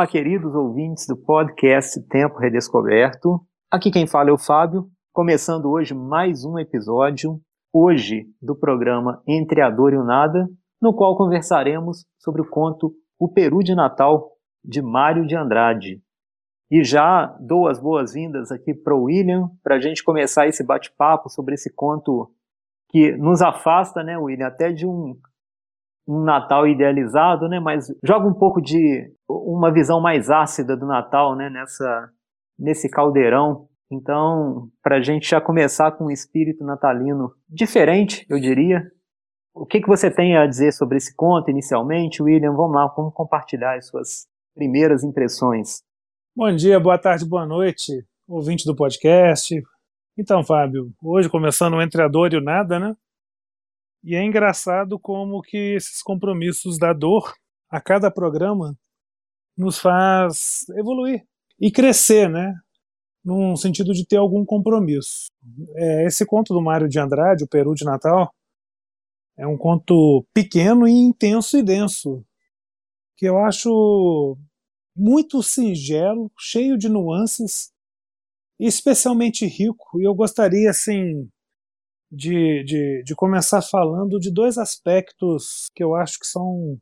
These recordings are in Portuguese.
Olá, queridos ouvintes do podcast Tempo Redescoberto. Aqui quem fala é o Fábio, começando hoje mais um episódio, hoje do programa Entre a Dor e o Nada, no qual conversaremos sobre o conto O Peru de Natal, de Mário de Andrade. E já dou as boas-vindas aqui para o William, para a gente começar esse bate-papo sobre esse conto que nos afasta, né, William, até de um, um Natal idealizado, né, mas joga um pouco de uma visão mais ácida do Natal, né, nessa, nesse caldeirão. Então, para a gente já começar com um espírito natalino diferente, eu diria, o que, que você tem a dizer sobre esse conto inicialmente, William? Vamos lá, vamos compartilhar as suas primeiras impressões. Bom dia, boa tarde, boa noite, ouvinte do podcast. Então, Fábio, hoje começando Entre a Dor e o Nada, né? E é engraçado como que esses compromissos da dor, a cada programa, nos faz evoluir e crescer, né? Num sentido de ter algum compromisso. É, esse conto do Mário de Andrade, O Peru de Natal, é um conto pequeno e intenso e denso, que eu acho muito singelo, cheio de nuances, especialmente rico. E eu gostaria, assim, de, de, de começar falando de dois aspectos que eu acho que são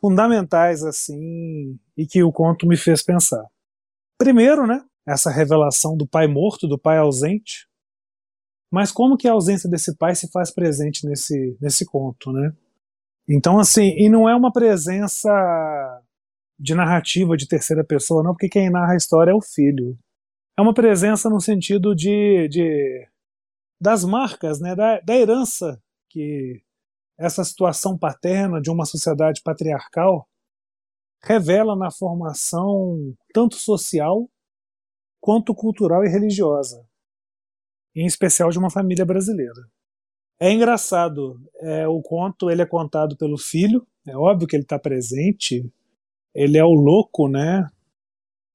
fundamentais, assim, e que o conto me fez pensar. Primeiro, né, essa revelação do pai morto, do pai ausente, mas como que a ausência desse pai se faz presente nesse, nesse conto, né? Então, assim, e não é uma presença de narrativa de terceira pessoa, não, porque quem narra a história é o filho. É uma presença no sentido de, de das marcas, né, da, da herança que essa situação paterna de uma sociedade patriarcal revela na formação tanto social quanto cultural e religiosa em especial de uma família brasileira. É engraçado, é, o conto ele é contado pelo filho, é óbvio que ele está presente, ele é o louco, né?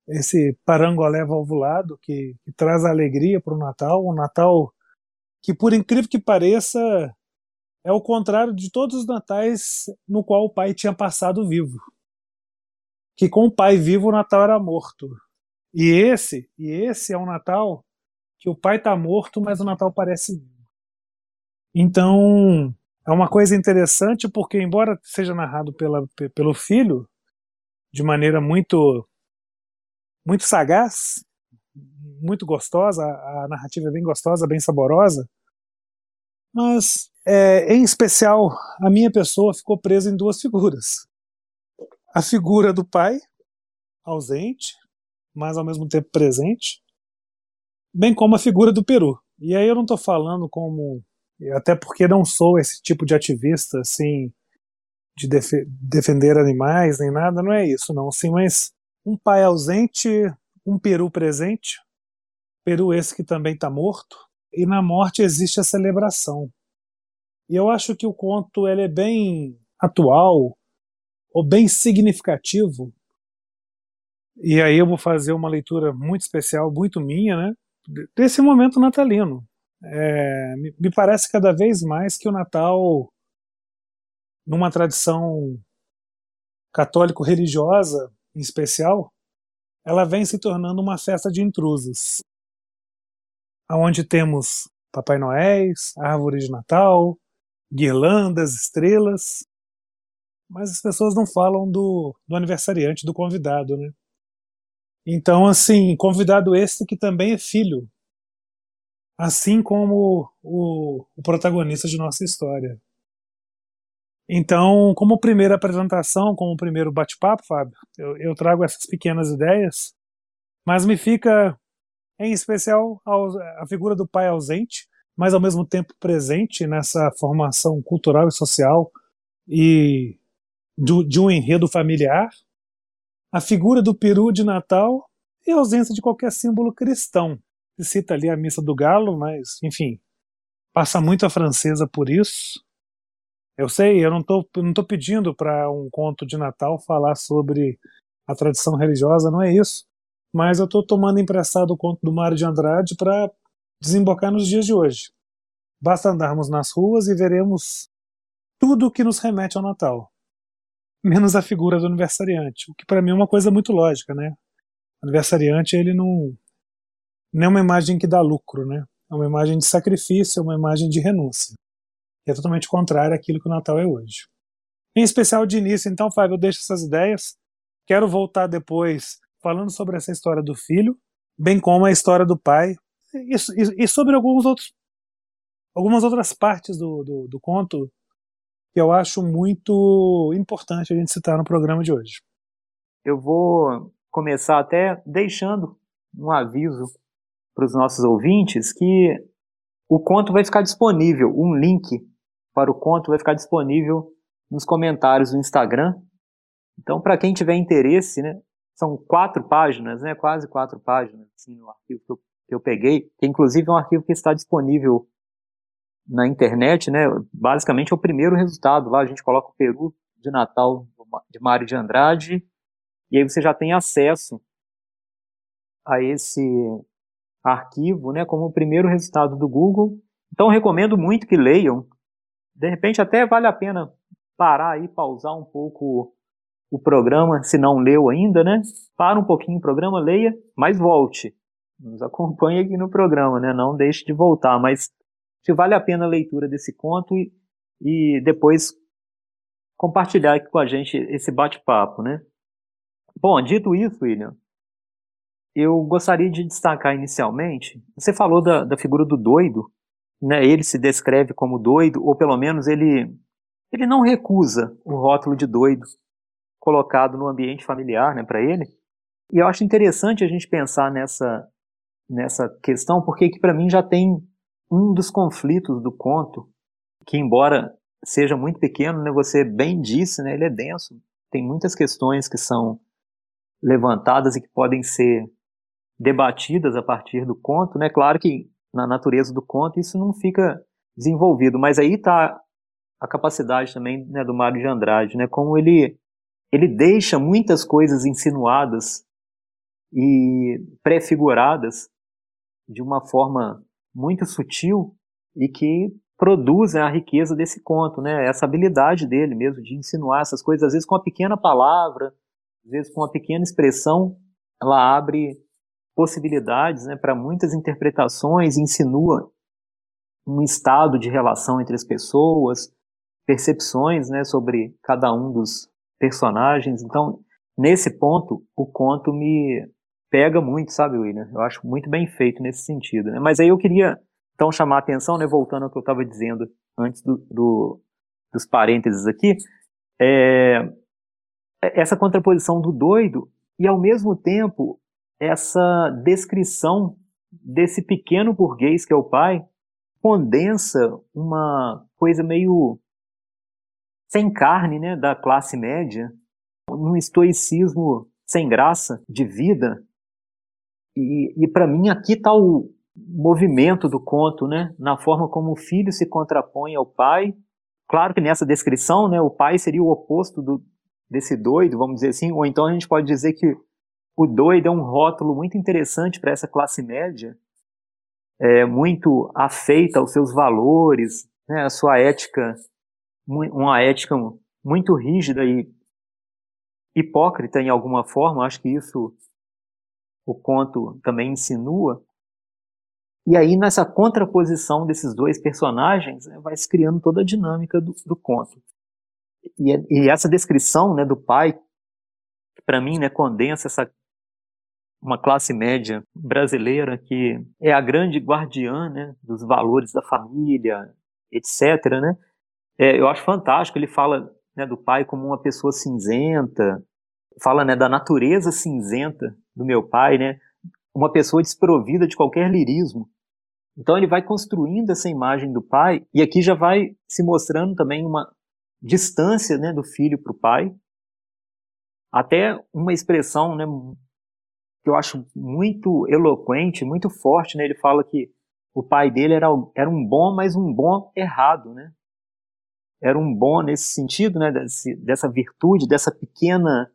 Esse parangolé valvulado que, que traz alegria para o Natal, um Natal que, por incrível que pareça, é o contrário de todos os natais no qual o pai tinha passado vivo. Que com o pai vivo o Natal era morto. E esse, e esse é um Natal que o pai está morto, mas o Natal parece vivo. Então, é uma coisa interessante porque, embora seja narrado pela, pelo filho, de maneira muito, muito sagaz, muito gostosa, a narrativa é bem gostosa, bem saborosa, mas, é, em especial, a minha pessoa ficou presa em duas figuras. A figura do pai, ausente, mas ao mesmo tempo presente, bem como a figura do Peru. E aí eu não estou falando como, até porque não sou esse tipo de ativista, assim, de def defender animais nem nada, não é isso, não. Sim, mas um pai ausente, um Peru presente, Peru esse que também está morto, e na morte existe a celebração. E eu acho que o conto ele é bem atual, ou bem significativo. E aí eu vou fazer uma leitura muito especial, muito minha, né? desse momento natalino. É, me parece cada vez mais que o Natal, numa tradição católico-religiosa em especial, ela vem se tornando uma festa de intrusos, aonde temos Papai Noéis, árvore de Natal, guirlandas, estrelas, mas as pessoas não falam do, do aniversariante, do convidado, né? Então, assim, convidado esse que também é filho, assim como o, o protagonista de nossa história. Então, como primeira apresentação, como primeiro bate-papo, Fábio, eu, eu, trago essas pequenas ideias, mas me fica, em especial, a figura do pai ausente, mas ao mesmo tempo presente nessa formação cultural e social e de um enredo familiar, a figura do peru de Natal e a ausência de qualquer símbolo cristão. Se cita ali a missa do galo, mas, enfim, passa muito a francesa por isso. Eu sei, eu não estou não tô pedindo para um conto de Natal falar sobre a tradição religiosa, não é isso. Mas eu estou tomando emprestado o conto do Mário de Andrade para desembocar nos dias de hoje. Basta andarmos nas ruas e veremos tudo que nos remete ao Natal. menos a figura do aniversariante, o que para mim é uma coisa muito lógica, né? O aniversariante ele não, não é uma imagem que dá lucro, né? É uma imagem de sacrifício, é uma imagem de renúncia. Que é totalmente contrário àquilo que o Natal é hoje. Em especial de início, então, Fábio, eu deixo essas ideias. Quero voltar depois falando sobre essa história do filho, bem como a história do pai, e, e, e sobre alguns outros, algumas outras partes do, do, do conto que eu acho muito importante a gente citar no programa de hoje. Eu vou começar até deixando um aviso para os nossos ouvintes que o conto vai ficar disponível, um link para o conto vai ficar disponível nos comentários do Instagram. Então, para quem tiver interesse, né, são quatro páginas, né, quase quatro páginas, assim, no arquivo que eu, que eu peguei, que inclusive é um arquivo que está disponível na internet, né, basicamente é o primeiro resultado. Lá a gente coloca o Peru de Natal de Mário de Andrade, e aí você já tem acesso a esse arquivo, né, como o primeiro resultado do Google. Então recomendo muito que leiam. De repente até vale a pena parar aí, pausar um pouco o programa, se não leu ainda, né? Para um pouquinho o programa, leia, mas volte. Nos acompanhe aqui no programa, né? Não deixe de voltar, mas se vale a pena a leitura desse conto e, e depois compartilhar aqui com a gente esse bate-papo, né? Bom, dito isso, William, eu gostaria de destacar inicialmente, você falou da, da figura do doido, né? Ele se descreve como doido, ou pelo menos ele, ele não recusa o rótulo de doido colocado no ambiente familiar, né, para ele. E eu acho interessante a gente pensar nessa nessa questão, porque que para mim já tem um dos conflitos do conto, que embora seja muito pequeno, né, você bem disse, né, ele é denso, tem muitas questões que são levantadas e que podem ser debatidas a partir do conto, né? Claro que na natureza do conto isso não fica desenvolvido, mas aí está a capacidade também né, do Mário de Andrade, né? Como ele ele deixa muitas coisas insinuadas e prefiguradas de uma forma muito sutil e que produzem a riqueza desse conto, né? Essa habilidade dele mesmo de insinuar essas coisas, às vezes com uma pequena palavra, às vezes com uma pequena expressão, ela abre possibilidades né, para muitas interpretações, insinua um estado de relação entre as pessoas, percepções né, sobre cada um dos personagens. Então, nesse ponto, o conto me pega muito, sabe, William? Eu acho muito bem feito nesse sentido. Né? Mas aí eu queria, então, chamar a atenção, né, voltando ao que eu estava dizendo antes do, do, dos parênteses aqui, é, essa contraposição do doido e, ao mesmo tempo, essa descrição desse pequeno burguês que é o pai condensa uma coisa meio sem carne, né, da classe média, num estoicismo sem graça de vida. E, e para mim aqui está o movimento do conto, né, na forma como o filho se contrapõe ao pai. Claro que nessa descrição, né, o pai seria o oposto do, desse doido, vamos dizer assim, ou então a gente pode dizer que o doido é um rótulo muito interessante para essa classe média, é, muito afeita aos seus valores, né, a sua ética, uma ética muito rígida e hipócrita em alguma forma, acho que isso o conto também insinua. E aí, nessa contraposição desses dois personagens, né, vai se criando toda a dinâmica do, do conto. E, e essa descrição né, do pai, para mim né, condensa essa uma classe média brasileira que é a grande guardiã né, dos valores da família, etc. Né? É, eu acho fantástico. Ele fala né, do pai como uma pessoa cinzenta, fala né, da natureza cinzenta do meu pai, né, uma pessoa desprovida de qualquer lirismo. Então ele vai construindo essa imagem do pai e aqui já vai se mostrando também uma distância né, do filho para o pai, até uma expressão né, que eu acho muito eloquente, muito forte. Né? Ele fala que o pai dele era, era um bom, mas um bom errado. Né? Era um bom nesse sentido, né, desse, dessa virtude, dessa pequena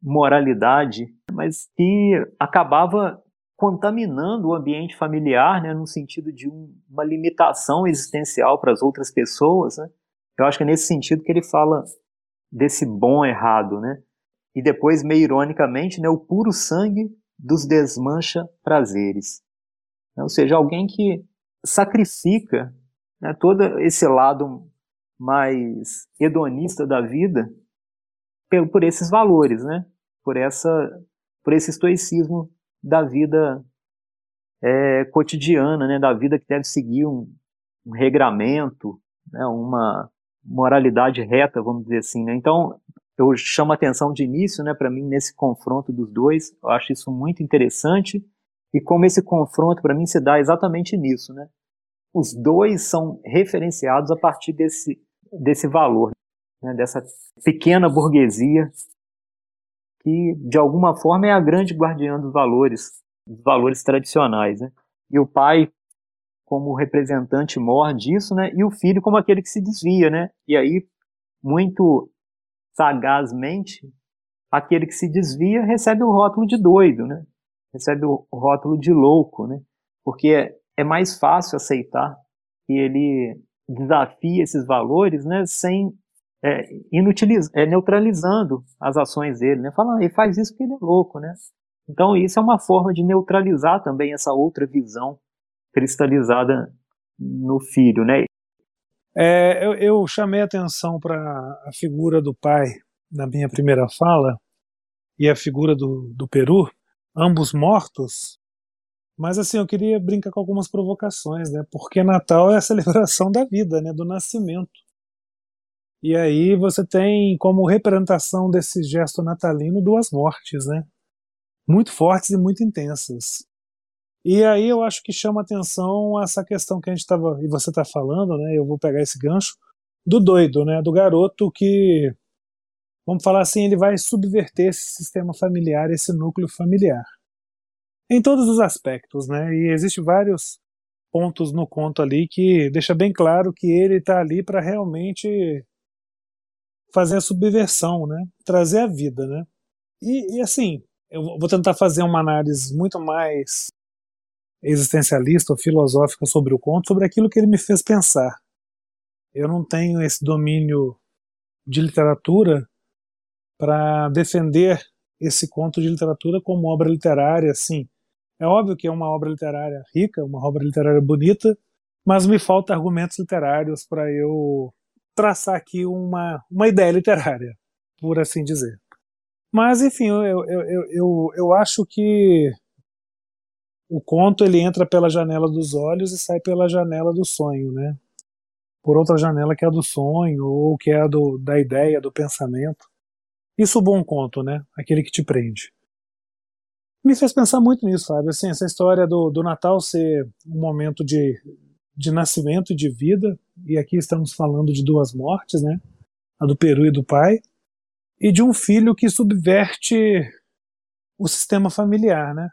moralidade, mas que acabava contaminando o ambiente familiar, né, no sentido de um, uma limitação existencial para as outras pessoas. Né? Eu acho que é nesse sentido que ele fala desse bom errado, né? E depois, meio ironicamente, né, o puro sangue dos desmancha prazeres. Ou seja, alguém que sacrifica né, todo esse lado mais hedonista da vida por esses valores, né? Por essa, por esse estoicismo da vida é, cotidiana, né? Da vida que deve seguir um, um regramento, né? Uma moralidade reta, vamos dizer assim, né? Então eu chamo a atenção de início, né? Para mim nesse confronto dos dois, eu acho isso muito interessante e como esse confronto para mim se dá exatamente nisso, né? Os dois são referenciados a partir desse desse valor, né, dessa pequena burguesia que, de alguma forma, é a grande guardiã dos valores, dos valores tradicionais. Né? E o pai como representante mor disso, né? e o filho como aquele que se desvia. Né? E aí, muito sagazmente, aquele que se desvia recebe o rótulo de doido, né? recebe o rótulo de louco, né? porque é mais fácil aceitar que ele desafia esses valores, né, sem é, inutiliz, é, neutralizando as ações dele, né, falando, ele faz isso porque ele é louco, né. Então isso é uma forma de neutralizar também essa outra visão cristalizada no filho, né. É, eu, eu chamei atenção para a figura do pai na minha primeira fala e a figura do, do Peru, ambos mortos, mas assim, eu queria brincar com algumas provocações, né? Porque Natal é a celebração da vida, né? Do nascimento. E aí você tem como representação desse gesto natalino duas mortes, né? Muito fortes e muito intensas. E aí eu acho que chama atenção essa questão que a gente estava e você está falando, né? Eu vou pegar esse gancho do doido, né? Do garoto que, vamos falar assim, ele vai subverter esse sistema familiar, esse núcleo familiar em todos os aspectos, né? E existem vários pontos no conto ali que deixa bem claro que ele está ali para realmente fazer a subversão, né? Trazer a vida, né? E, e, assim, eu vou tentar fazer uma análise muito mais existencialista ou filosófica sobre o conto, sobre aquilo que ele me fez pensar. Eu não tenho esse domínio de literatura para defender esse conto de literatura como obra literária, assim, é óbvio que é uma obra literária rica, uma obra literária bonita, mas me falta argumentos literários para eu traçar aqui uma, uma ideia literária, por assim dizer. Mas, enfim, eu, eu, eu, eu, acho que o conto ele entra pela janela dos olhos e sai pela janela do sonho, né? Por outra janela que é a do sonho, ou que é a do, da ideia, do pensamento. Isso é bom conto, né? Aquele que te prende me fez pensar muito nisso, sabe? Assim, essa história do, do Natal ser um momento de, de nascimento e de vida, e aqui estamos falando de duas mortes, né? A do Peru e do pai, e de um filho que subverte o sistema familiar, né?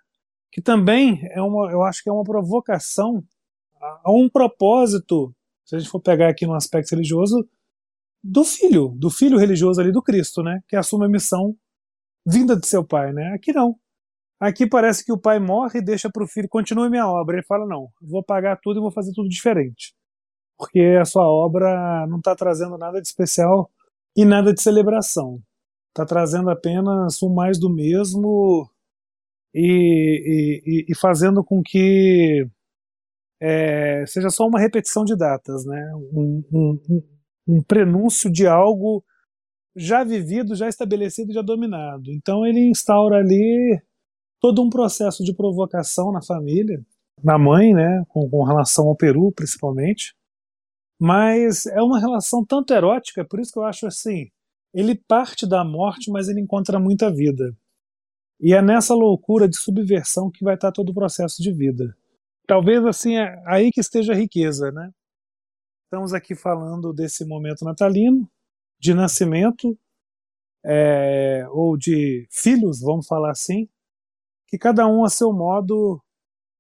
Que também é uma, eu acho que é uma provocação a, a um propósito, se a gente for pegar aqui no aspecto religioso, do filho, do filho religioso ali do Cristo, né? Que assume a missão vinda de seu pai, né? Aqui não. Aqui parece que o pai morre e deixa para o filho, continue minha obra. Ele fala: não, vou pagar tudo e vou fazer tudo diferente. Porque a sua obra não está trazendo nada de especial e nada de celebração. Está trazendo apenas um mais do mesmo e, e, e fazendo com que é, seja só uma repetição de datas, né? um, um, um prenúncio de algo já vivido, já estabelecido, já dominado. Então ele instaura ali todo um processo de provocação na família, na mãe, né, com, com relação ao Peru, principalmente. Mas é uma relação tanto erótica, por isso que eu acho assim, ele parte da morte, mas ele encontra muita vida. E é nessa loucura de subversão que vai estar todo o processo de vida. Talvez assim é aí que esteja a riqueza, né? Estamos aqui falando desse momento natalino, de nascimento, é, ou de filhos, vamos falar assim, que cada um a seu modo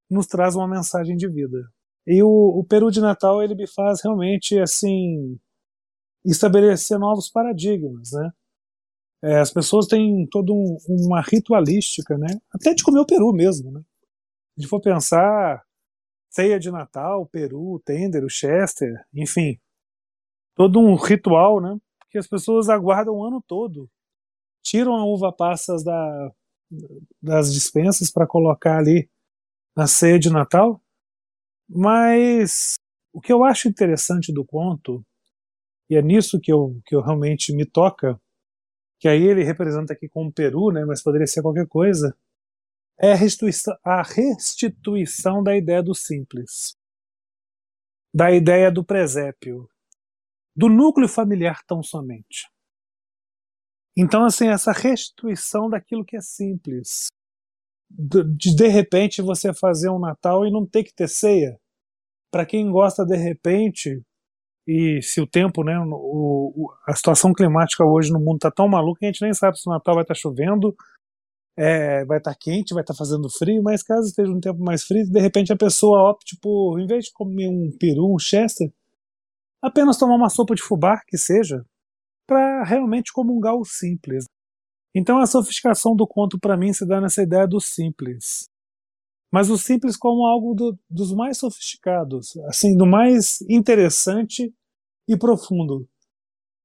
nos traz uma mensagem de vida. E o, o Peru de Natal ele me faz realmente assim estabelecer novos paradigmas, né? É, as pessoas têm toda um, uma ritualística, né? Até de comer o peru mesmo, né? Se for pensar ceia de Natal, peru, tender, o chester, enfim, todo um ritual, né? que as pessoas aguardam o ano todo. Tiram a uva passas da, das dispensas para colocar ali na ceia de Natal. Mas o que eu acho interessante do conto, e é nisso que eu, que eu realmente me toca, que aí ele representa aqui como Peru, né, mas poderia ser qualquer coisa, é a restituição, a restituição da ideia do simples, da ideia do presépio, do núcleo familiar tão somente. Então, assim, essa restituição daquilo que é simples. De, de repente você fazer um Natal e não ter que ter ceia. Para quem gosta de repente, e se o tempo, né, o, a situação climática hoje no mundo está tão maluca que a gente nem sabe se o Natal vai estar tá chovendo, é, vai estar tá quente, vai estar tá fazendo frio, mas caso esteja um tempo mais frio, de repente a pessoa opte por, em vez de comer um peru, um chester, apenas tomar uma sopa de fubá, que seja, para realmente comungar o simples. Então a sofisticação do conto para mim se dá nessa ideia do simples. Mas o simples como algo do, dos mais sofisticados, assim, do mais interessante e profundo.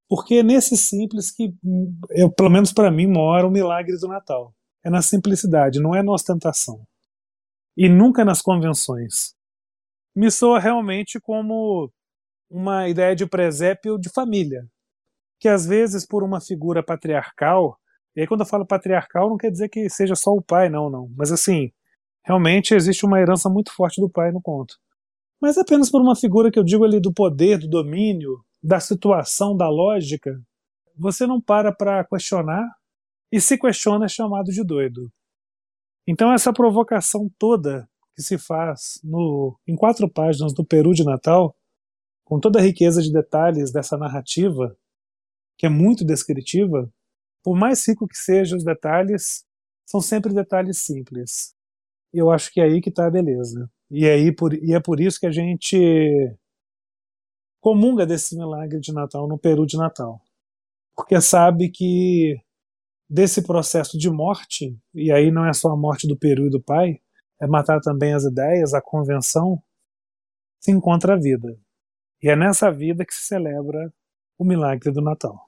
Porque é nesse simples que, eu, pelo menos para mim, mora o milagre do Natal. É na simplicidade, não é na ostentação. E nunca nas convenções. Me soa realmente como uma ideia de presépio de família, que às vezes por uma figura patriarcal, e aí quando eu falo patriarcal não quer dizer que seja só o pai, não, não, mas assim, realmente existe uma herança muito forte do pai no conto. Mas apenas por uma figura que eu digo ali do poder, do domínio, da situação, da lógica, você não para para questionar e se questiona é chamado de doido. Então essa provocação toda que se faz no, em quatro páginas do Peru de Natal, com toda a riqueza de detalhes dessa narrativa, que é muito descritiva, por mais rico que sejam os detalhes, são sempre detalhes simples. E eu acho que é aí que está a beleza. E, é aí por, e é por isso que a gente comunga desse milagre de Natal no Peru de Natal. Porque sabe que desse processo de morte, e aí não é só a morte do Peru e do pai, é matar também as ideias, a convenção, se encontra a vida. E é nessa vida que se celebra o milagre do Natal.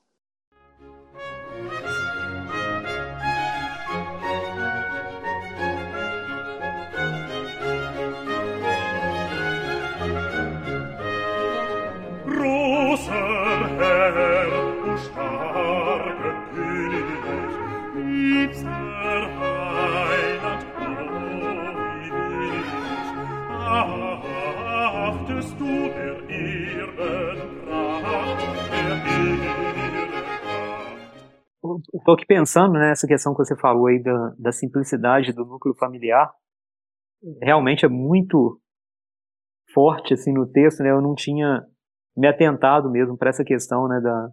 Estou aqui pensando nessa questão que você falou aí da, da simplicidade do núcleo familiar. Realmente é muito forte assim no texto, né? Eu não tinha me atentado mesmo para essa questão, né, da,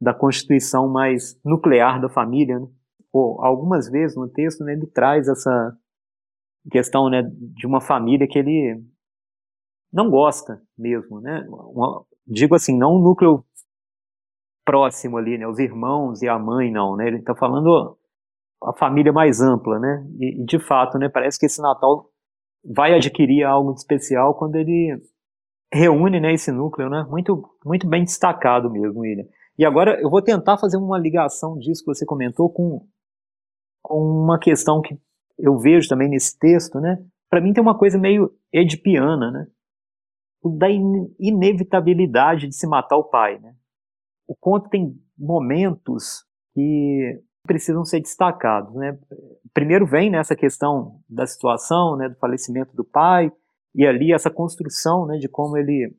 da constituição mais nuclear da família. Né? Pô, algumas vezes no texto, né, ele traz essa questão, né, de uma família que ele não gosta mesmo, né? Uma, digo assim, não um núcleo próximo ali, né? Os irmãos e a mãe, não, né? Ele está falando a família mais ampla, né? E, de fato, né? Parece que esse Natal vai adquirir algo de especial quando ele reúne, né? Esse núcleo, né? Muito, muito bem destacado mesmo, William. E agora eu vou tentar fazer uma ligação disso que você comentou com, com uma questão que eu vejo também nesse texto, né? Para mim tem uma coisa meio edipiana, né? O da in inevitabilidade de se matar o pai, né? o conto tem momentos que precisam ser destacados. Né? Primeiro vem nessa questão da situação, né, do falecimento do pai, e ali essa construção né, de como ele,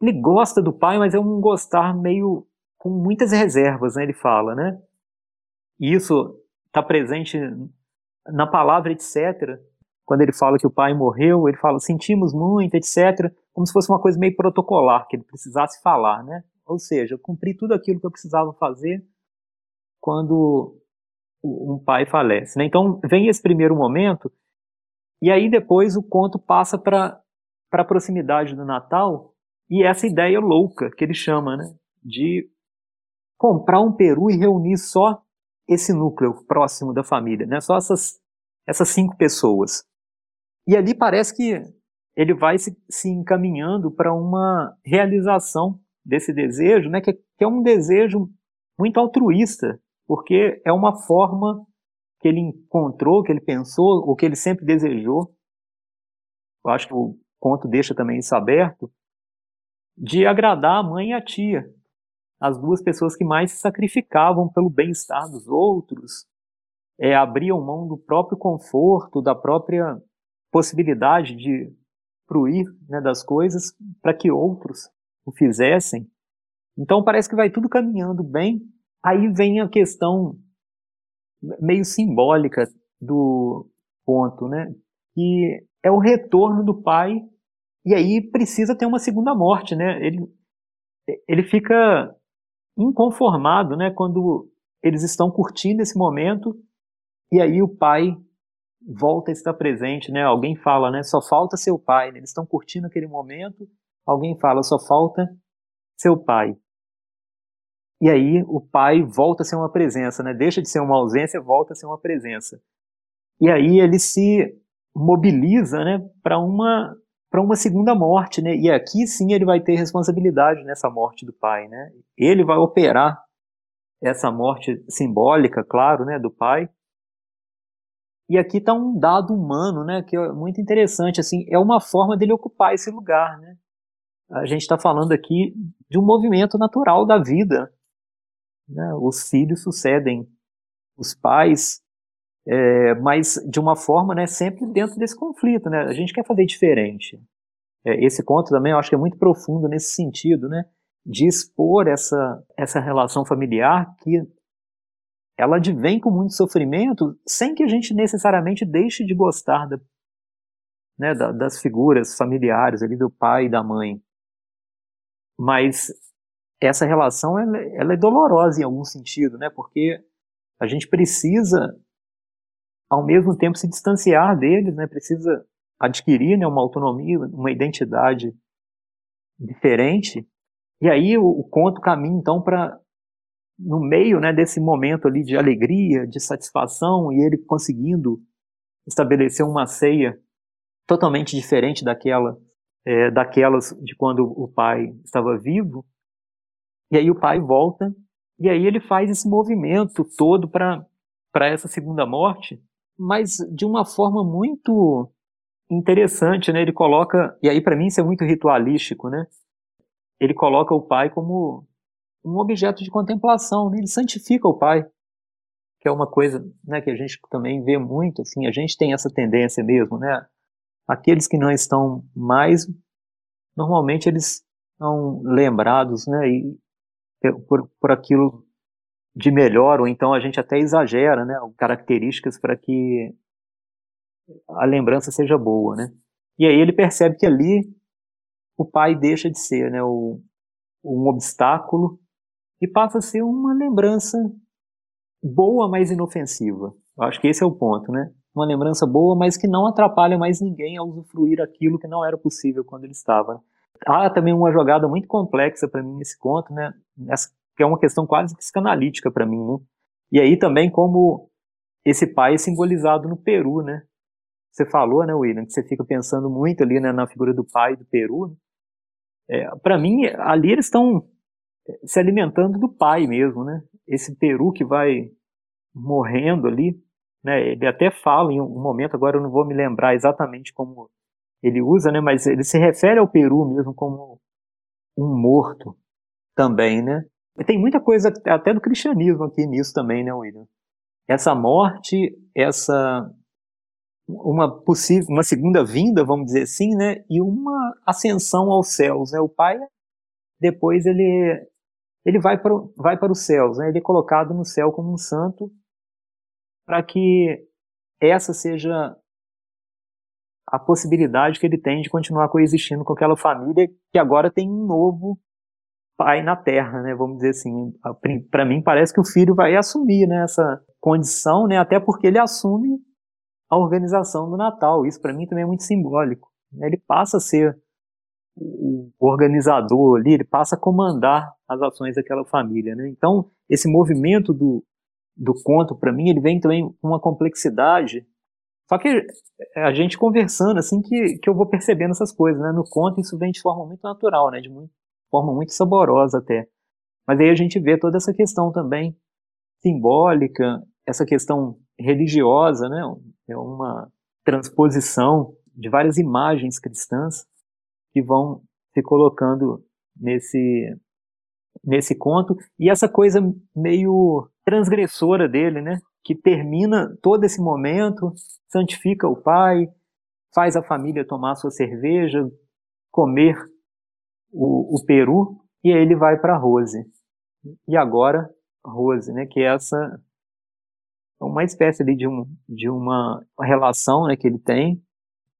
ele gosta do pai, mas é um gostar meio com muitas reservas, né, ele fala. Né? E isso está presente na palavra etc. Quando ele fala que o pai morreu, ele fala sentimos muito, etc. Como se fosse uma coisa meio protocolar, que ele precisasse falar, né? Ou seja, eu cumpri tudo aquilo que eu precisava fazer quando um pai falece. Né? Então vem esse primeiro momento, e aí depois o conto passa para a proximidade do Natal e essa ideia louca que ele chama né, de comprar um peru e reunir só esse núcleo próximo da família, né? só essas, essas cinco pessoas. E ali parece que ele vai se, se encaminhando para uma realização desse desejo, né, que, que é um desejo muito altruísta, porque é uma forma que ele encontrou, que ele pensou, ou que ele sempre desejou. Eu acho que o conto deixa também isso aberto, de agradar a mãe e a tia, as duas pessoas que mais se sacrificavam pelo bem-estar dos outros, é, abriam mão do próprio conforto, da própria possibilidade de fruir né, das coisas para que outros o fizessem. Então parece que vai tudo caminhando bem. Aí vem a questão meio simbólica do ponto, né? Que é o retorno do pai e aí precisa ter uma segunda morte, né? Ele, ele fica inconformado, né? Quando eles estão curtindo esse momento e aí o pai volta a estar presente, né? Alguém fala, né? Só falta seu pai. Né? Eles estão curtindo aquele momento. Alguém fala, só falta seu pai. E aí o pai volta a ser uma presença, né? Deixa de ser uma ausência, volta a ser uma presença. E aí ele se mobiliza, né? Para uma para uma segunda morte, né? E aqui sim ele vai ter responsabilidade nessa morte do pai, né? Ele vai operar essa morte simbólica, claro, né, do pai. E aqui está um dado humano, né, que é muito interessante, assim, é uma forma dele ocupar esse lugar, né? A gente está falando aqui de um movimento natural da vida. Né? Os filhos sucedem os pais, é, mas de uma forma, né, sempre dentro desse conflito, né? A gente quer fazer diferente. É, esse conto também eu acho que é muito profundo nesse sentido, né? De expor essa, essa relação familiar que ela advém com muito sofrimento, sem que a gente necessariamente deixe de gostar da, né, da, das figuras familiares ali do pai e da mãe. Mas essa relação ela, ela é dolorosa em algum sentido, né? Porque a gente precisa ao mesmo tempo se distanciar deles, né? Precisa adquirir né, uma autonomia, uma identidade diferente. E aí o, o conto caminha então para no meio né, desse momento ali de alegria, de satisfação e ele conseguindo estabelecer uma ceia totalmente diferente daquela é, daquelas de quando o pai estava vivo. E aí o pai volta e aí ele faz esse movimento todo para essa segunda morte mas de uma forma muito interessante, né? Ele coloca, e aí para mim isso é muito ritualístico, né? Ele coloca o pai como um objeto de contemplação, né? ele santifica o pai, que é uma coisa, né, que a gente também vê muito, assim, a gente tem essa tendência mesmo, né? Aqueles que não estão mais, normalmente eles são lembrados, né, e por, por aquilo de melhor, ou então a gente até exagera, né, características para que a lembrança seja boa, né? E aí ele percebe que ali o pai deixa de ser, né, o, um obstáculo e passa a ser uma lembrança boa, mas inofensiva. Eu acho que esse é o ponto, né? Uma lembrança boa, mas que não atrapalha mais ninguém a usufruir aquilo que não era possível quando ele estava. Há também uma jogada muito complexa para mim nesse conto, né? Nessa que é uma questão quase psicanalítica para mim, né? E aí também como esse pai é simbolizado no Peru, né? Você falou, né, William, que você fica pensando muito ali né, na figura do pai do Peru. Né? É, para mim, ali eles estão se alimentando do pai mesmo, né? Esse Peru que vai morrendo ali, né? Ele até fala em um momento, agora eu não vou me lembrar exatamente como ele usa, né? Mas ele se refere ao Peru mesmo como um morto também, né? Tem muita coisa até do cristianismo aqui nisso também, né, William? Essa morte, essa uma possível, uma segunda vinda, vamos dizer assim, né, e uma ascensão aos céus, né? O pai depois ele ele vai para vai para os céus, né? Ele é colocado no céu como um santo para que essa seja a possibilidade que ele tem de continuar coexistindo com aquela família que agora tem um novo pai na terra, né? Vamos dizer assim. Para mim parece que o filho vai assumir né, essa condição, né? Até porque ele assume a organização do Natal. Isso para mim também é muito simbólico. Né? Ele passa a ser o organizador ali, ele passa a comandar as ações daquela família, né? Então esse movimento do, do conto para mim ele vem também com uma complexidade. Só que a gente conversando assim que, que eu vou percebendo essas coisas, né? No conto isso vem de forma muito natural, né? De muito forma muito saborosa até. Mas aí a gente vê toda essa questão também simbólica, essa questão religiosa, né? É uma transposição de várias imagens cristãs que vão se colocando nesse nesse conto e essa coisa meio transgressora dele, né? Que termina todo esse momento, santifica o pai, faz a família tomar sua cerveja, comer o, o peru e aí ele vai para Rose. E agora Rose, né? Que é essa uma espécie ali de, um, de uma relação né, que ele tem.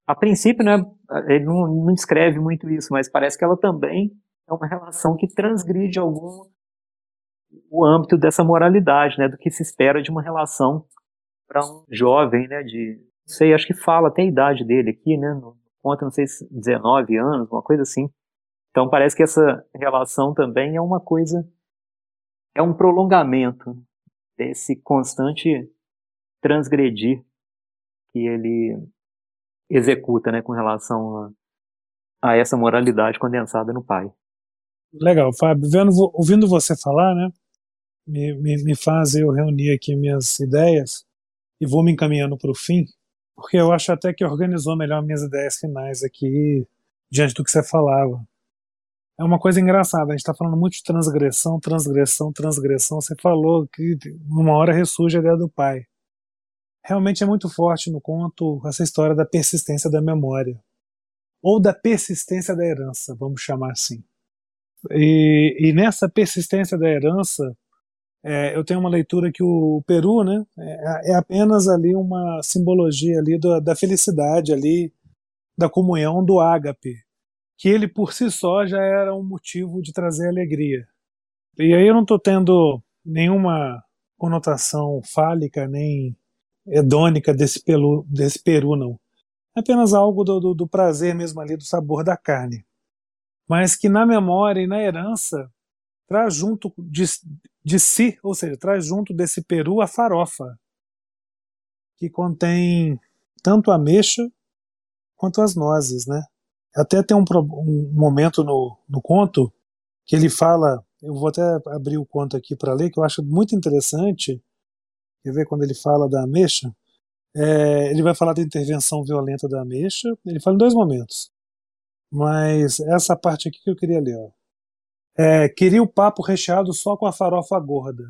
A princípio, né, ele não, não descreve muito isso, mas parece que ela também é uma relação que transgride algum o âmbito dessa moralidade, né, do que se espera de uma relação para um jovem, né, de, não sei, acho que fala até a idade dele aqui, né, no, conta, não sei se 19 anos, uma coisa assim. Então parece que essa relação também é uma coisa, é um prolongamento desse constante transgredir que ele executa, né, com relação a, a essa moralidade condensada no pai. Legal, Fábio. Vendo, ouvindo você falar, né, me, me, me faz eu reunir aqui minhas ideias e vou me encaminhando para o fim, porque eu acho até que organizou melhor minhas ideias finais aqui diante do que você falava. É uma coisa engraçada, a gente está falando muito de transgressão, transgressão, transgressão. Você falou que numa hora ressurge a ideia do pai. Realmente é muito forte no conto essa história da persistência da memória. Ou da persistência da herança, vamos chamar assim. E, e nessa persistência da herança, é, eu tenho uma leitura que o Peru, né, é, é apenas ali uma simbologia ali do, da felicidade ali, da comunhão do ágape, que ele por si só já era um motivo de trazer alegria. E aí eu não estou tendo nenhuma conotação fálica nem hedônica desse, pelu, desse peru, não. É apenas algo do, do, do prazer mesmo ali, do sabor da carne mas que na memória e na herança traz junto de, de si, ou seja, traz junto desse peru a farofa, que contém tanto a ameixa quanto as nozes, né? Até tem um, um momento no, no conto que ele fala, eu vou até abrir o conto aqui para ler, que eu acho muito interessante, quer ver quando ele fala da ameixa, é, ele vai falar da intervenção violenta da ameixa, ele fala em dois momentos. Mas essa parte aqui que eu queria ler. Ó. É, queria o papo recheado só com a farofa gorda,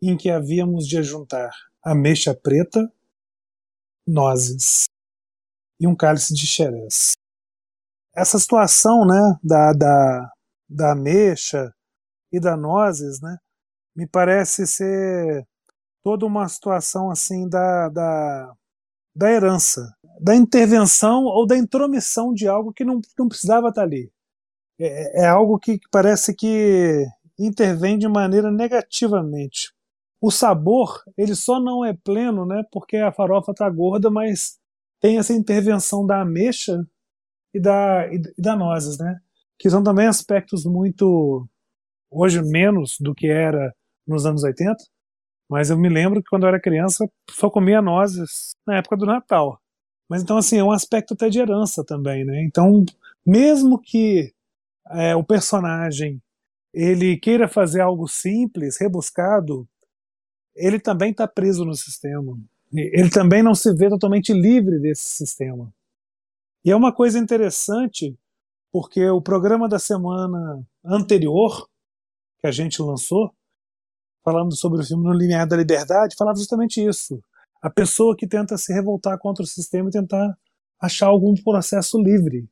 em que havíamos de juntar ameixa preta, nozes e um cálice de xerez. Essa situação né, da, da, da ameixa e da nozes né, me parece ser toda uma situação assim da, da, da herança, da intervenção ou da intromissão de algo que não, não precisava estar ali. É, é algo que parece que intervém de maneira negativamente. O sabor, ele só não é pleno, né, porque a farofa está gorda, mas tem essa intervenção da ameixa e da, e, e da nozes, né, que são também aspectos muito, hoje menos do que era nos anos 80, mas eu me lembro que quando eu era criança só comia nozes na época do Natal. Mas então, assim, é um aspecto até de herança também, né? Então, mesmo que é, o personagem ele queira fazer algo simples, rebuscado, ele também está preso no sistema. Ele também não se vê totalmente livre desse sistema. E é uma coisa interessante, porque o programa da semana anterior, que a gente lançou, falando sobre o filme No Limiar da Liberdade, falava justamente isso a pessoa que tenta se revoltar contra o sistema e tentar achar algum processo livre.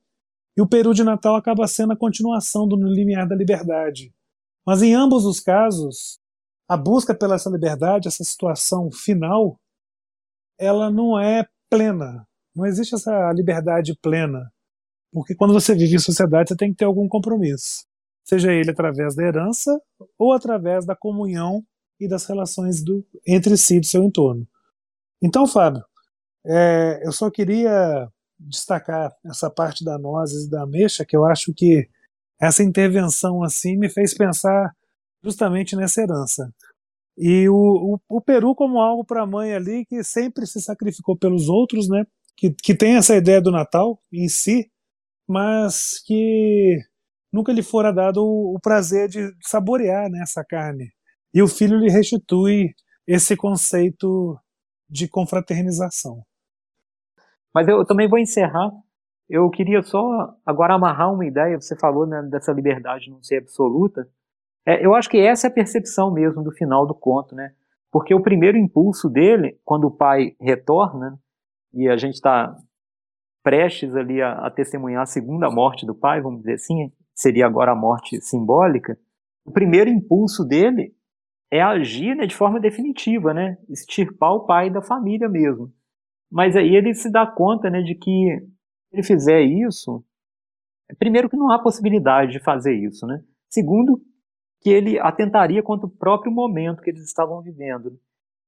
E o Peru de Natal acaba sendo a continuação do No Limiar da Liberdade. Mas em ambos os casos, a busca pela essa liberdade, essa situação final, ela não é plena. Não existe essa liberdade plena. Porque quando você vive em sociedade, você tem que ter algum compromisso. Seja ele através da herança ou através da comunhão e das relações do, entre si do seu entorno. Então, Fábio, é, eu só queria destacar essa parte da nozes e da ameixa, que eu acho que essa intervenção assim me fez pensar justamente nessa herança. E o, o, o Peru como algo para a mãe ali que sempre se sacrificou pelos outros, né? Que, que tem essa ideia do Natal em si, mas que nunca lhe fora dado o, o prazer de saborear né, essa carne. E o filho lhe restitui esse conceito de confraternização. Mas eu também vou encerrar. Eu queria só agora amarrar uma ideia. Você falou né, dessa liberdade não ser absoluta. É, eu acho que essa é a percepção mesmo do final do conto, né? Porque o primeiro impulso dele, quando o pai retorna, e a gente está prestes ali a, a, testemunhar a segunda morte do pai, vamos dizer assim, seria agora a morte simbólica, o primeiro impulso dele é agir né, de forma definitiva, né? Extirpar o pai da família mesmo. Mas aí ele se dá conta né, de que se ele fizer isso, primeiro que não há possibilidade de fazer isso, né? Segundo, que ele atentaria contra o próprio momento que eles estavam vivendo.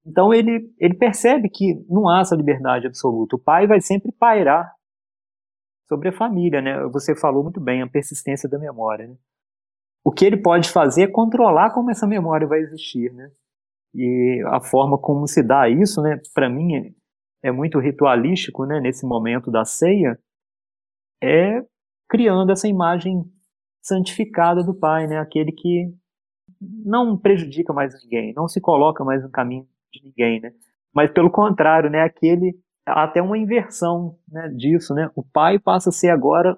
Então ele, ele percebe que não há essa liberdade absoluta. O pai vai sempre pairar sobre a família, né? Você falou muito bem, a persistência da memória, né? O que ele pode fazer é controlar como essa memória vai existir, né? E a forma como se dá isso, né? Para mim é, muito ritualístico, né? Nesse momento da ceia, é criando essa imagem santificada do Pai, né? Aquele que não prejudica mais ninguém, não se coloca mais no caminho de ninguém, né? Mas pelo contrário, né? Aquele até uma inversão né, disso, né? O pai passa a ser agora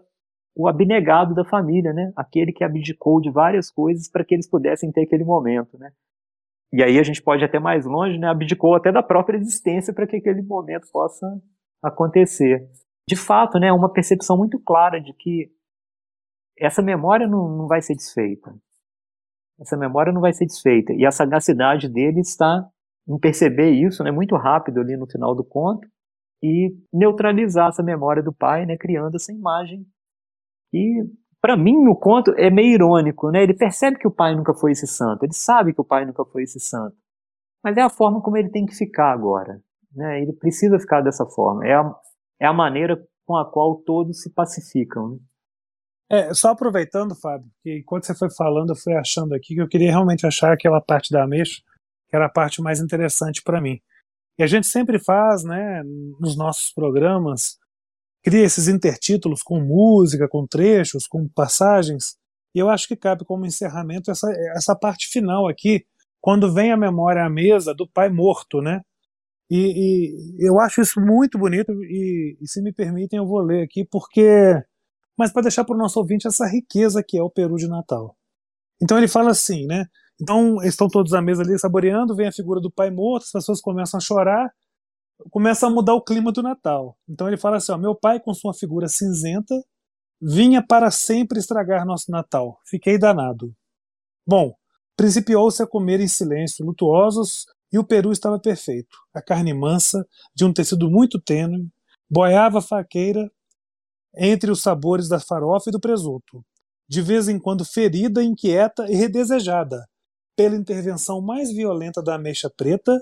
o abnegado da família, né? Aquele que abdicou de várias coisas para que eles pudessem ter aquele momento, né? E aí a gente pode ir até mais longe, né? Abdicou até da própria existência para que aquele momento possa acontecer. De fato, né? Uma percepção muito clara de que essa memória não, não vai ser desfeita. Essa memória não vai ser desfeita. E a sagacidade dele está em perceber isso, né? Muito rápido ali no final do conto e neutralizar essa memória do pai, né? Criando essa imagem e para mim no conto é meio irônico, né? Ele percebe que o pai nunca foi esse santo, ele sabe que o pai nunca foi esse santo, mas é a forma como ele tem que ficar agora, né? Ele precisa ficar dessa forma. É a, é a maneira com a qual todos se pacificam. Né? É, só aproveitando, Fábio, que enquanto você foi falando, eu fui achando aqui que eu queria realmente achar aquela parte da ameixa, que era a parte mais interessante para mim. E a gente sempre faz, né, nos nossos programas, cria esses intertítulos com música, com trechos, com passagens, e eu acho que cabe como encerramento essa, essa parte final aqui, quando vem a memória à mesa do pai morto, né? E, e eu acho isso muito bonito, e, e, se me permitem, eu vou ler aqui, porque. Mas para deixar para o nosso ouvinte essa riqueza que é o Peru de Natal. Então ele fala assim, né? Então estão todos à mesa ali saboreando, vem a figura do pai morto, as pessoas começam a chorar, começa a mudar o clima do Natal. Então ele fala assim: ó, meu pai, com sua figura cinzenta, vinha para sempre estragar nosso Natal. Fiquei danado. Bom, principiou-se a comer em silêncio, lutuosos, e o peru estava perfeito. A carne mansa, de um tecido muito tênue, boiava faqueira entre os sabores da farofa e do presunto, de vez em quando ferida, inquieta e redesejada pela intervenção mais violenta da ameixa preta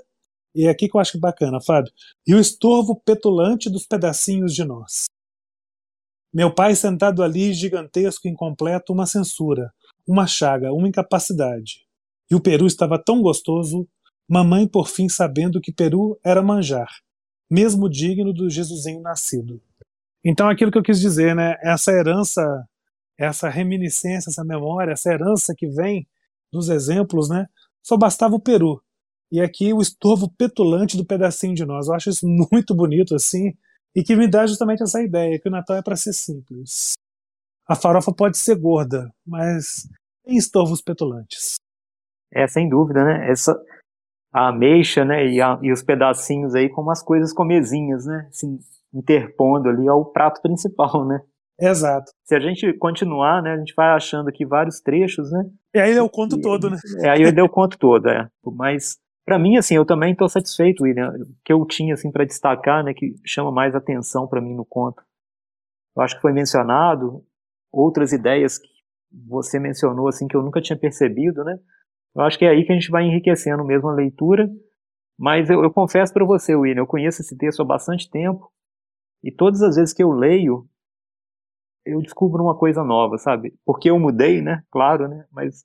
e é aqui que eu acho bacana, Fábio. E o estorvo petulante dos pedacinhos de nós. Meu pai sentado ali, gigantesco, incompleto, uma censura, uma chaga, uma incapacidade. E o peru estava tão gostoso, mamãe por fim sabendo que peru era manjar, mesmo digno do Jesusinho nascido. Então aquilo que eu quis dizer, né, essa herança, essa reminiscência, essa memória, essa herança que vem dos exemplos, né, só bastava o peru e aqui o estorvo petulante do pedacinho de nós. Eu acho isso muito bonito assim e que me dá justamente essa ideia que o Natal é para ser simples. A farofa pode ser gorda, mas tem estorvos petulantes. É, sem dúvida, né? Essa a ameixa, né, e, a, e os pedacinhos aí como as coisas comezinhas, né, assim, interpondo ali ao prato principal, né? Exato. Se a gente continuar, né, a gente vai achando aqui vários trechos, né? E aí eu conto e, todo, né? É, aí eu dei o conto todo, é. Mas para mim, assim, eu também estou satisfeito, William. O que eu tinha, assim, para destacar, né, que chama mais atenção para mim no conto. Eu acho que foi mencionado outras ideias que você mencionou, assim, que eu nunca tinha percebido, né? Eu acho que é aí que a gente vai enriquecendo mesmo a leitura. Mas eu, eu confesso para você, William, eu conheço esse texto há bastante tempo e todas as vezes que eu leio, eu descubro uma coisa nova, sabe? Porque eu mudei, né? Claro, né? Mas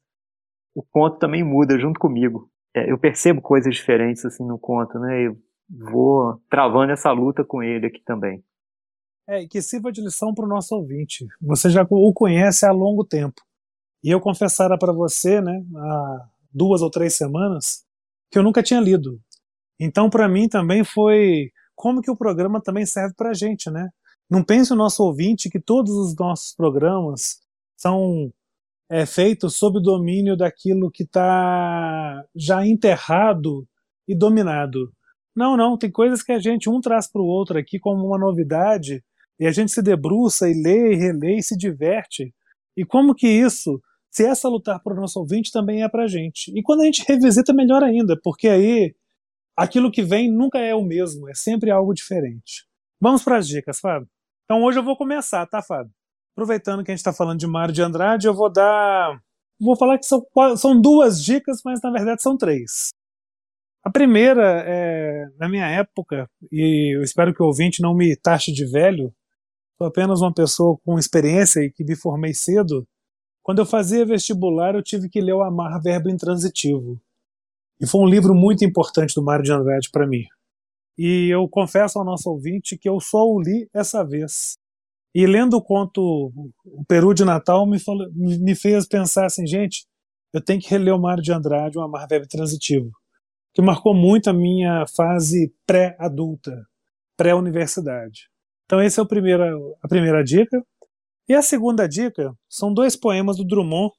o conto também muda junto comigo é, eu percebo coisas diferentes assim no conto, né? Eu vou travando essa luta com ele aqui também. É, e que sirva de lição para o nosso ouvinte. Você já o conhece há longo tempo. E eu confessara para você, né, há duas ou três semanas, que eu nunca tinha lido. Então, para mim também foi como que o programa também serve para gente, né? Não pense o nosso ouvinte que todos os nossos programas são é, feitos sob o domínio daquilo que está já enterrado e dominado. Não, não, tem coisas que a gente um traz para o outro aqui como uma novidade e a gente se debruça e lê e relê e se diverte. E como que isso, se essa lutar para o nosso ouvinte, também é para a gente. E quando a gente revisita, melhor ainda, porque aí aquilo que vem nunca é o mesmo, é sempre algo diferente. Vamos para as dicas, Fábio. Então hoje eu vou começar, tá, Fábio? Aproveitando que a gente está falando de Mário de Andrade, eu vou dar. Vou falar que são, são duas dicas, mas na verdade são três. A primeira, é, na minha época, e eu espero que o ouvinte não me taxe de velho, sou apenas uma pessoa com experiência e que me formei cedo. Quando eu fazia vestibular, eu tive que ler o Amar Verbo Intransitivo. E foi um livro muito importante do Mário de Andrade para mim. E eu confesso ao nosso ouvinte que eu só o li essa vez. E lendo o conto O Peru de Natal me, falou, me fez pensar assim, gente, eu tenho que reler o Mário de Andrade, o Amar Transitivo que marcou muito a minha fase pré-adulta, pré-universidade. Então essa é primeira, a primeira dica. E a segunda dica são dois poemas do Drummond,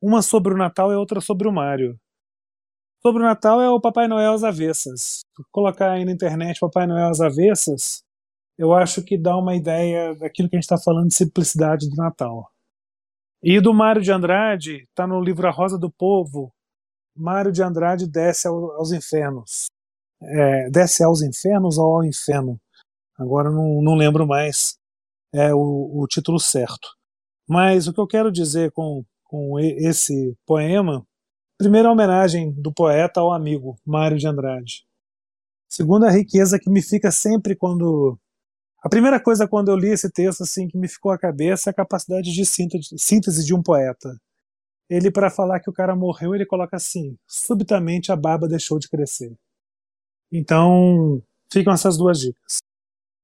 uma sobre o Natal e outra sobre o Mário. Sobre o Natal é o Papai Noel às avessas. colocar aí na internet Papai Noel às avessas, eu acho que dá uma ideia daquilo que a gente está falando de simplicidade do Natal. E do Mário de Andrade, está no livro A Rosa do Povo, Mário de Andrade desce ao, aos infernos. É, desce aos infernos ou ao inferno? Agora não, não lembro mais é o, o título certo. Mas o que eu quero dizer com, com esse poema, primeiro a homenagem do poeta ao amigo Mário de Andrade. Segunda, a riqueza que me fica sempre quando a primeira coisa quando eu li esse texto assim que me ficou à cabeça é a capacidade de síntese de um poeta ele para falar que o cara morreu, ele coloca assim: subitamente a barba deixou de crescer. Então, ficam essas duas dicas.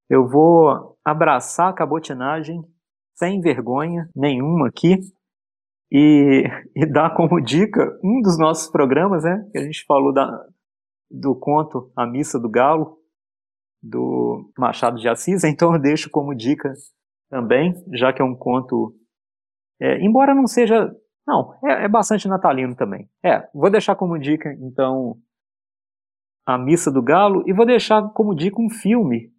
Eu vou abraçar a cabotinagem sem vergonha nenhuma aqui e, e dar como dica um dos nossos programas, né? Que a gente falou da, do conto A Missa do Galo, do Machado de Assis, então eu deixo como dica também, já que é um conto. É, embora não seja não, é, é bastante natalino também. É, vou deixar como dica, então, a Missa do Galo e vou deixar como dica um filme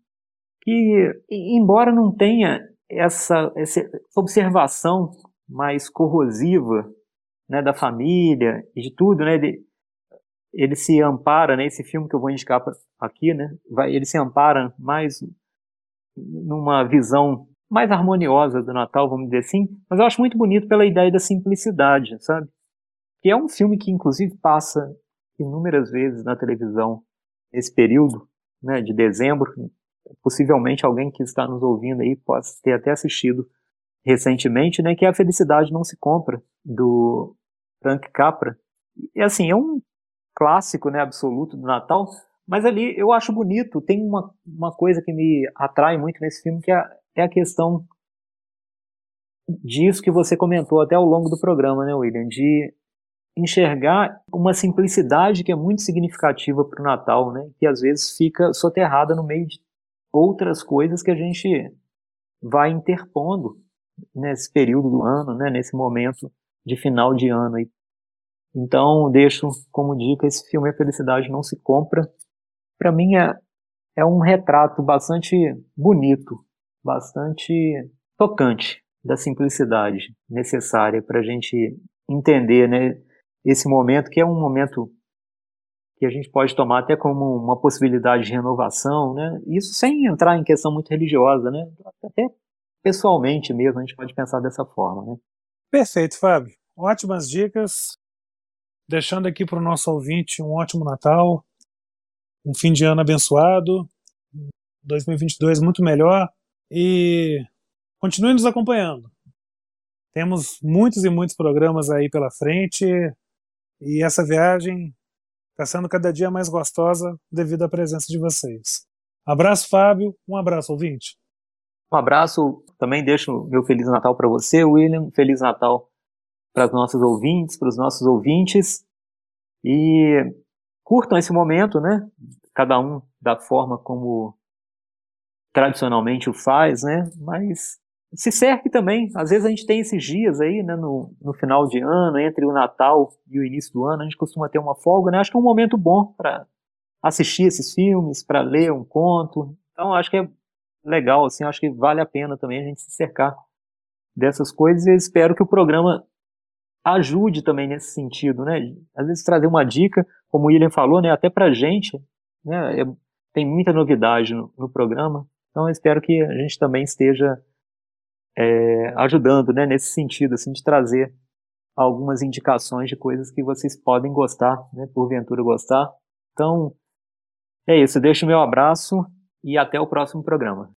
que, embora não tenha essa, essa observação mais corrosiva né, da família e de tudo, né, ele, ele se ampara, né, esse filme que eu vou indicar aqui, né, vai, ele se ampara mais numa visão mais harmoniosa do Natal, vamos dizer assim, mas eu acho muito bonito pela ideia da simplicidade, sabe? Que é um filme que, inclusive, passa inúmeras vezes na televisão nesse período, né, de dezembro. Possivelmente alguém que está nos ouvindo aí possa ter até assistido recentemente, né, que é A Felicidade Não Se Compra, do Frank Capra. E assim, é um clássico, né, absoluto do Natal, mas ali eu acho bonito, tem uma, uma coisa que me atrai muito nesse filme, que é é a questão disso que você comentou até ao longo do programa, né, William? De enxergar uma simplicidade que é muito significativa para o Natal, né? Que às vezes fica soterrada no meio de outras coisas que a gente vai interpondo nesse período do ano, né? Nesse momento de final de ano. Então, deixo como dica esse filme A Felicidade Não Se Compra. Para mim é, é um retrato bastante bonito bastante tocante da simplicidade necessária para a gente entender né, esse momento, que é um momento que a gente pode tomar até como uma possibilidade de renovação, né? Isso sem entrar em questão muito religiosa, né? Até pessoalmente mesmo a gente pode pensar dessa forma, né? Perfeito, Fábio. Ótimas dicas. Deixando aqui para o nosso ouvinte um ótimo Natal, um fim de ano abençoado, 2022 muito melhor e continue nos acompanhando. Temos muitos e muitos programas aí pela frente e essa viagem está sendo cada dia mais gostosa devido à presença de vocês. Abraço, Fábio. Um abraço, ouvinte. Um abraço. Também deixo meu Feliz Natal para você, William. Feliz Natal para os nossos ouvintes, para os nossos ouvintes. E curtam esse momento, né? Cada um da forma como tradicionalmente o faz, né? Mas se cerque também. Às vezes a gente tem esses dias aí, né? No, no final de ano, entre o Natal e o início do ano, a gente costuma ter uma folga, né? Acho que é um momento bom para assistir esses filmes, para ler um conto. Então acho que é legal, assim, acho que vale a pena também a gente se cercar dessas coisas e espero que o programa ajude também nesse sentido, né? Às vezes trazer uma dica, como o William falou, né? Até pra gente, né? É, tem muita novidade no, no programa, então espero que a gente também esteja é, ajudando, né? Nesse sentido, assim, de trazer algumas indicações de coisas que vocês podem gostar, né? Porventura gostar. Então, é isso. Deixo o meu abraço e até o próximo programa.